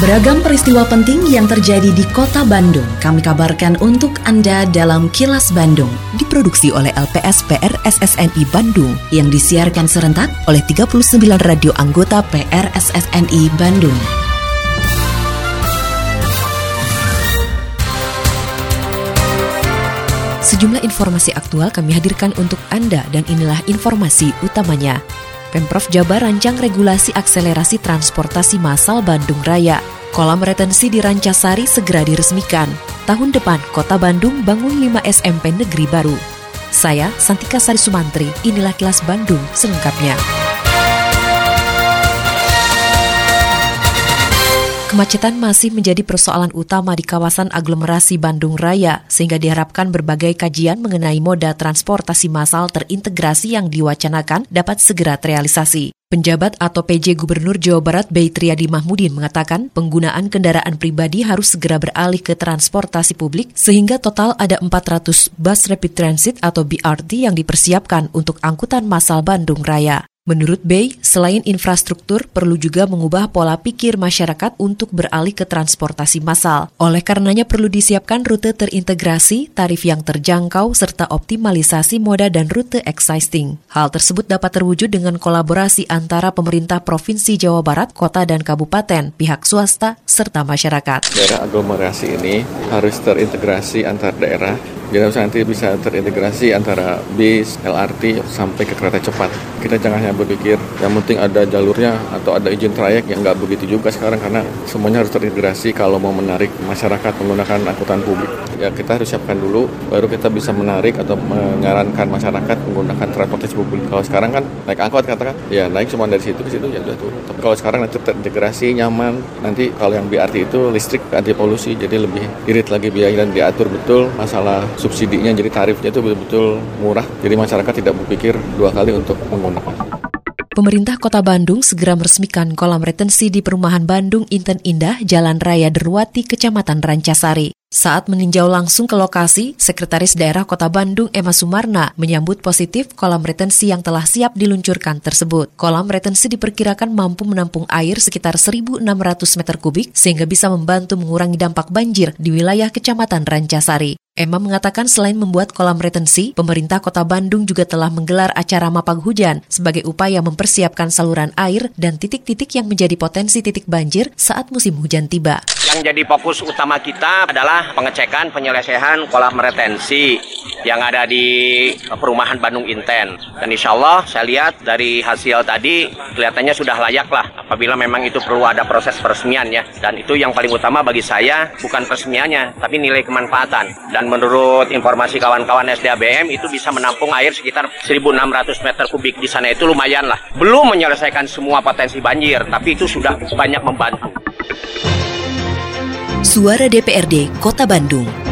Beragam peristiwa penting yang terjadi di kota Bandung kami kabarkan untuk Anda dalam Kilas Bandung. Diproduksi oleh LPS PRSSNI Bandung yang disiarkan serentak oleh 39 radio anggota PRSSNI Bandung. Sejumlah informasi aktual kami hadirkan untuk Anda dan inilah informasi utamanya. Pemprov Jabar rancang regulasi akselerasi transportasi massal Bandung Raya. Kolam retensi di Rancasari segera diresmikan. Tahun depan, Kota Bandung bangun 5 SMP negeri baru. Saya, Santika Sari Sumantri, inilah kilas Bandung selengkapnya. Kemacetan masih menjadi persoalan utama di kawasan aglomerasi Bandung Raya, sehingga diharapkan berbagai kajian mengenai moda transportasi massal terintegrasi yang diwacanakan dapat segera terrealisasi. Penjabat atau PJ Gubernur Jawa Barat Bay Triadi Mahmudin mengatakan penggunaan kendaraan pribadi harus segera beralih ke transportasi publik sehingga total ada 400 bus rapid transit atau BRT yang dipersiapkan untuk angkutan massal Bandung Raya. Menurut Bay, selain infrastruktur, perlu juga mengubah pola pikir masyarakat untuk beralih ke transportasi massal. Oleh karenanya perlu disiapkan rute terintegrasi, tarif yang terjangkau, serta optimalisasi moda dan rute existing. Hal tersebut dapat terwujud dengan kolaborasi antara pemerintah Provinsi Jawa Barat, kota dan kabupaten, pihak swasta, serta masyarakat. Daerah aglomerasi ini harus terintegrasi antar daerah jadi nanti bisa terintegrasi antara bis, LRT sampai ke kereta cepat. Kita jangan hanya berpikir yang penting ada jalurnya atau ada izin trayek yang nggak begitu juga sekarang karena semuanya harus terintegrasi kalau mau menarik masyarakat menggunakan angkutan publik. Ya kita harus siapkan dulu, baru kita bisa menarik atau menyarankan masyarakat menggunakan transportasi publik. Kalau sekarang kan naik angkot katakan, ya naik cuma dari situ ke situ ya sudah tuh. Tapi kalau sekarang nanti terintegrasi nyaman, nanti kalau yang BRT itu listrik anti polusi jadi lebih irit lagi biaya dan diatur betul masalah subsidinya jadi tarifnya itu betul-betul murah jadi masyarakat tidak berpikir dua kali untuk menggunakan. Pemerintah Kota Bandung segera meresmikan kolam retensi di Perumahan Bandung Inten Indah, Jalan Raya Derwati, Kecamatan Rancasari. Saat meninjau langsung ke lokasi, Sekretaris Daerah Kota Bandung Emma Sumarna menyambut positif kolam retensi yang telah siap diluncurkan tersebut. Kolam retensi diperkirakan mampu menampung air sekitar 1.600 meter kubik sehingga bisa membantu mengurangi dampak banjir di wilayah Kecamatan Rancasari. Emma mengatakan selain membuat kolam retensi, pemerintah kota Bandung juga telah menggelar acara mapag hujan sebagai upaya mempersiapkan saluran air dan titik-titik yang menjadi potensi titik banjir saat musim hujan tiba. Yang jadi fokus utama kita adalah pengecekan penyelesaian kolam retensi yang ada di perumahan Bandung Inten. Dan insya Allah saya lihat dari hasil tadi kelihatannya sudah layak lah apabila memang itu perlu ada proses peresmian ya. Dan itu yang paling utama bagi saya bukan peresmiannya tapi nilai kemanfaatan. Dan menurut informasi kawan-kawan SDABM itu bisa menampung air sekitar 1.600 meter kubik di sana itu lumayan lah. Belum menyelesaikan semua potensi banjir, tapi itu sudah banyak membantu. Suara DPRD Kota Bandung.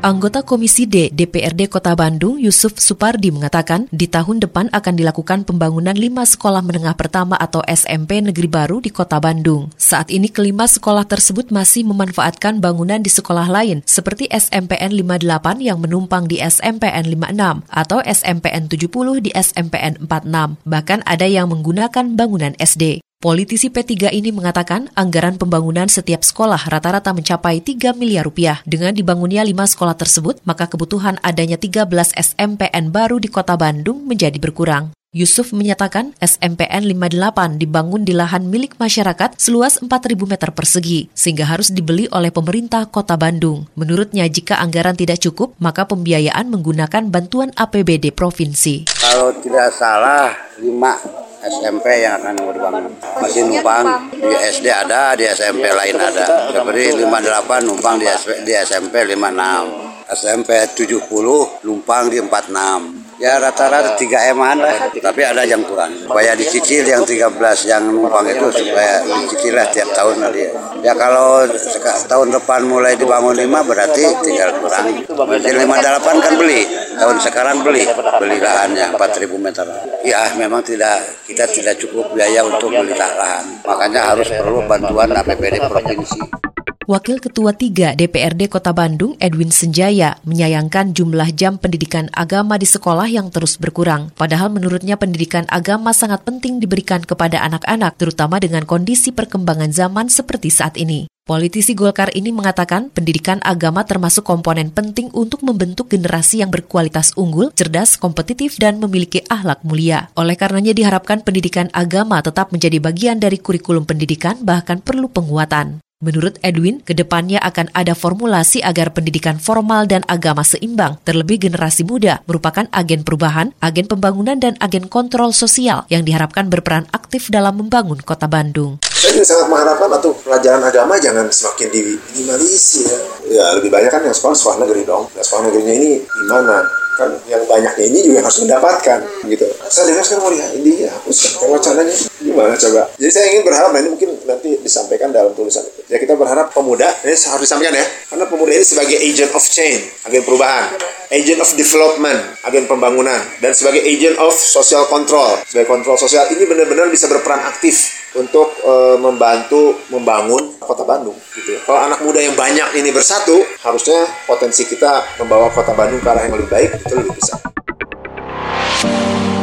Anggota Komisi D DPRD Kota Bandung, Yusuf Supardi mengatakan, di tahun depan akan dilakukan pembangunan lima sekolah menengah pertama atau SMP negeri baru di Kota Bandung. Saat ini kelima sekolah tersebut masih memanfaatkan bangunan di sekolah lain, seperti SMPN 58 yang menumpang di SMPN 56 atau SMPN 70 di SMPN 46. Bahkan ada yang menggunakan bangunan SD. Politisi P3 ini mengatakan anggaran pembangunan setiap sekolah rata-rata mencapai 3 miliar rupiah. Dengan dibangunnya 5 sekolah tersebut, maka kebutuhan adanya 13 SMPN baru di kota Bandung menjadi berkurang. Yusuf menyatakan SMPN 58 dibangun di lahan milik masyarakat seluas 4.000 meter persegi, sehingga harus dibeli oleh pemerintah kota Bandung. Menurutnya, jika anggaran tidak cukup, maka pembiayaan menggunakan bantuan APBD provinsi. Kalau tidak salah, 5 SMP yang akan dibangun. Masih numpang di SD ada, di SMP lain ada. Seperti 58 numpang di, di SMP 56. SMP 70 numpang di 46 ya rata-rata 3 M lah tapi ada yang kurang. Supaya dicicil yang 13 yang numpang itu supaya dicicil lah tiap tahun kali ya kalau tahun depan mulai dibangun 5 berarti tinggal kurang. Berarti 58 kan beli. Tahun sekarang beli. Beli lahannya 4000 meter. Ya memang tidak kita tidak cukup biaya untuk beli lahan. Makanya harus perlu bantuan APBD provinsi Wakil Ketua 3 DPRD Kota Bandung, Edwin Senjaya, menyayangkan jumlah jam pendidikan agama di sekolah yang terus berkurang. Padahal menurutnya pendidikan agama sangat penting diberikan kepada anak-anak, terutama dengan kondisi perkembangan zaman seperti saat ini. Politisi Golkar ini mengatakan pendidikan agama termasuk komponen penting untuk membentuk generasi yang berkualitas unggul, cerdas, kompetitif, dan memiliki ahlak mulia. Oleh karenanya diharapkan pendidikan agama tetap menjadi bagian dari kurikulum pendidikan bahkan perlu penguatan. Menurut Edwin, ke depannya akan ada formulasi agar pendidikan formal dan agama seimbang, terlebih generasi muda, merupakan agen perubahan, agen pembangunan, dan agen kontrol sosial yang diharapkan berperan aktif dalam membangun kota Bandung. Saya juga sangat mengharapkan atau pelajaran agama jangan semakin diminimalisir ya. Ya lebih banyak kan yang sekolah sekolah negeri dong. Nah, sekolah negerinya ini gimana? kan yang banyaknya ini juga harus mendapatkan gitu saya dengar sekarang mau di ya hapus wacananya gimana coba jadi saya ingin berharap nah ini mungkin nanti disampaikan dalam tulisan itu ya kita berharap pemuda ini harus disampaikan ya karena pemuda ini sebagai agent of change agen perubahan agent of development agen pembangunan dan sebagai agent of social control sebagai kontrol sosial ini benar-benar bisa berperan aktif untuk e, membantu membangun kota Bandung gitu. Ya. Kalau anak muda yang banyak ini bersatu, harusnya potensi kita membawa kota Bandung ke arah yang lebih baik itu lebih besar.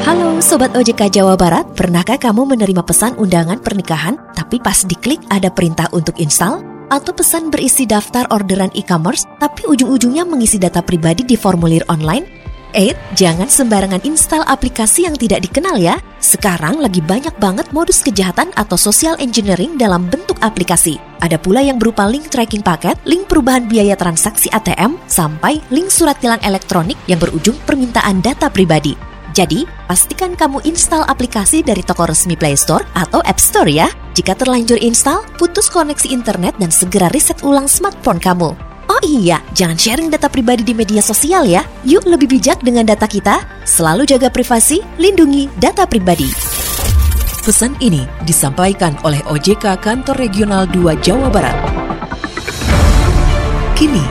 Halo Sobat OJK Jawa Barat, pernahkah kamu menerima pesan undangan pernikahan tapi pas diklik ada perintah untuk install? Atau pesan berisi daftar orderan e-commerce tapi ujung-ujungnya mengisi data pribadi di formulir online? Eh, jangan sembarangan install aplikasi yang tidak dikenal ya. Sekarang lagi banyak banget modus kejahatan atau social engineering dalam bentuk aplikasi. Ada pula yang berupa link tracking paket, link perubahan biaya transaksi ATM, sampai link surat tilang elektronik yang berujung permintaan data pribadi. Jadi, pastikan kamu install aplikasi dari toko resmi Play Store atau App Store ya. Jika terlanjur install, putus koneksi internet dan segera reset ulang smartphone kamu. Oh iya, jangan sharing data pribadi di media sosial ya. Yuk lebih bijak dengan data kita. Selalu jaga privasi, lindungi data pribadi. Pesan ini disampaikan oleh OJK Kantor Regional 2 Jawa Barat. Kini,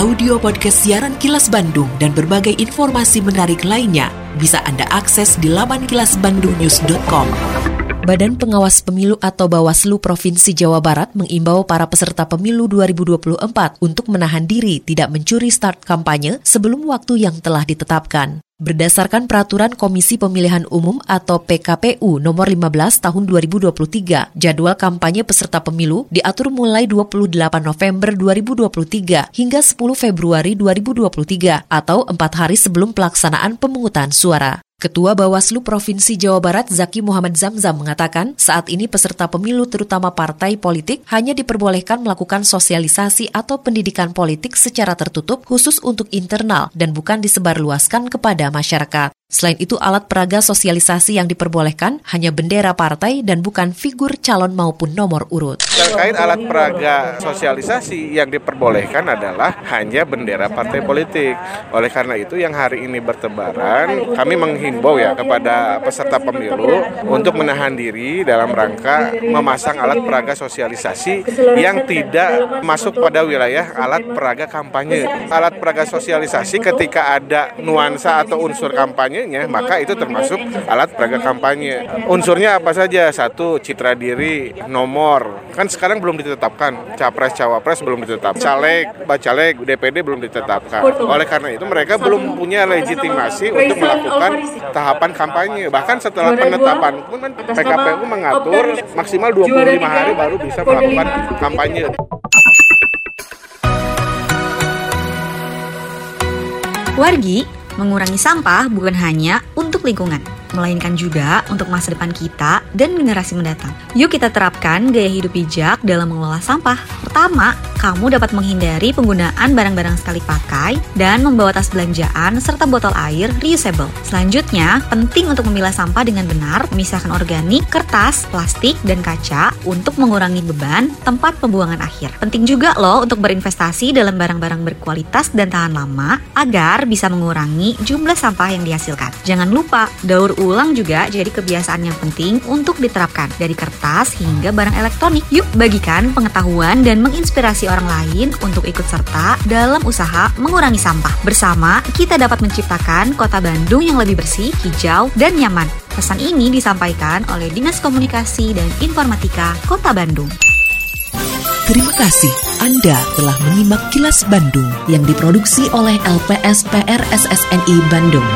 audio podcast siaran Kilas Bandung dan berbagai informasi menarik lainnya bisa Anda akses di laman kilasbandungnews.com. Badan Pengawas Pemilu atau Bawaslu Provinsi Jawa Barat mengimbau para peserta pemilu 2024 untuk menahan diri tidak mencuri start kampanye sebelum waktu yang telah ditetapkan. Berdasarkan Peraturan Komisi Pemilihan Umum atau PKPU nomor 15 tahun 2023, jadwal kampanye peserta pemilu diatur mulai 28 November 2023 hingga 10 Februari 2023 atau empat hari sebelum pelaksanaan pemungutan suara. Ketua Bawaslu Provinsi Jawa Barat Zaki Muhammad Zamzam mengatakan saat ini peserta pemilu terutama partai politik hanya diperbolehkan melakukan sosialisasi atau pendidikan politik secara tertutup khusus untuk internal dan bukan disebarluaskan kepada masyarakat. Selain itu, alat peraga sosialisasi yang diperbolehkan hanya bendera partai dan bukan figur calon maupun nomor urut. Terkait alat peraga sosialisasi yang diperbolehkan adalah hanya bendera partai politik. Oleh karena itu, yang hari ini bertebaran, kami menghimbau ya kepada peserta pemilu untuk menahan diri dalam rangka memasang alat peraga sosialisasi yang tidak masuk pada wilayah alat peraga kampanye. Alat peraga sosialisasi ketika ada nuansa atau unsur kampanye kampanyenya, maka itu termasuk alat peraga kampanye. Unsurnya apa saja? Satu, citra diri, nomor. Kan sekarang belum ditetapkan. Capres, cawapres belum ditetapkan. Caleg, bacalek, DPD belum ditetapkan. Oleh karena itu mereka belum punya legitimasi untuk melakukan tahapan kampanye. Bahkan setelah penetapan pun kan PKPU mengatur maksimal 25 hari baru bisa melakukan kampanye. Wargi, mengurangi sampah bukan hanya untuk lingkungan, melainkan juga untuk masa depan kita dan generasi mendatang. Yuk kita terapkan gaya hidup bijak dalam mengelola sampah. Pertama, kamu dapat menghindari penggunaan barang-barang sekali pakai dan membawa tas belanjaan serta botol air reusable. Selanjutnya, penting untuk memilah sampah dengan benar, memisahkan organik, kertas, plastik, dan kaca untuk mengurangi beban tempat pembuangan akhir. Penting juga loh untuk berinvestasi dalam barang-barang berkualitas dan tahan lama agar bisa mengurangi jumlah sampah yang dihasilkan. Jangan lupa, daur ulang juga jadi kebiasaan yang penting untuk diterapkan dari kertas hingga barang elektronik. Yuk bagikan pengetahuan dan menginspirasi orang lain untuk ikut serta dalam usaha mengurangi sampah. Bersama, kita dapat menciptakan kota Bandung yang lebih bersih, hijau, dan nyaman. Pesan ini disampaikan oleh Dinas Komunikasi dan Informatika Kota Bandung. Terima kasih Anda telah menyimak kilas Bandung yang diproduksi oleh LPSPR SSNI Bandung.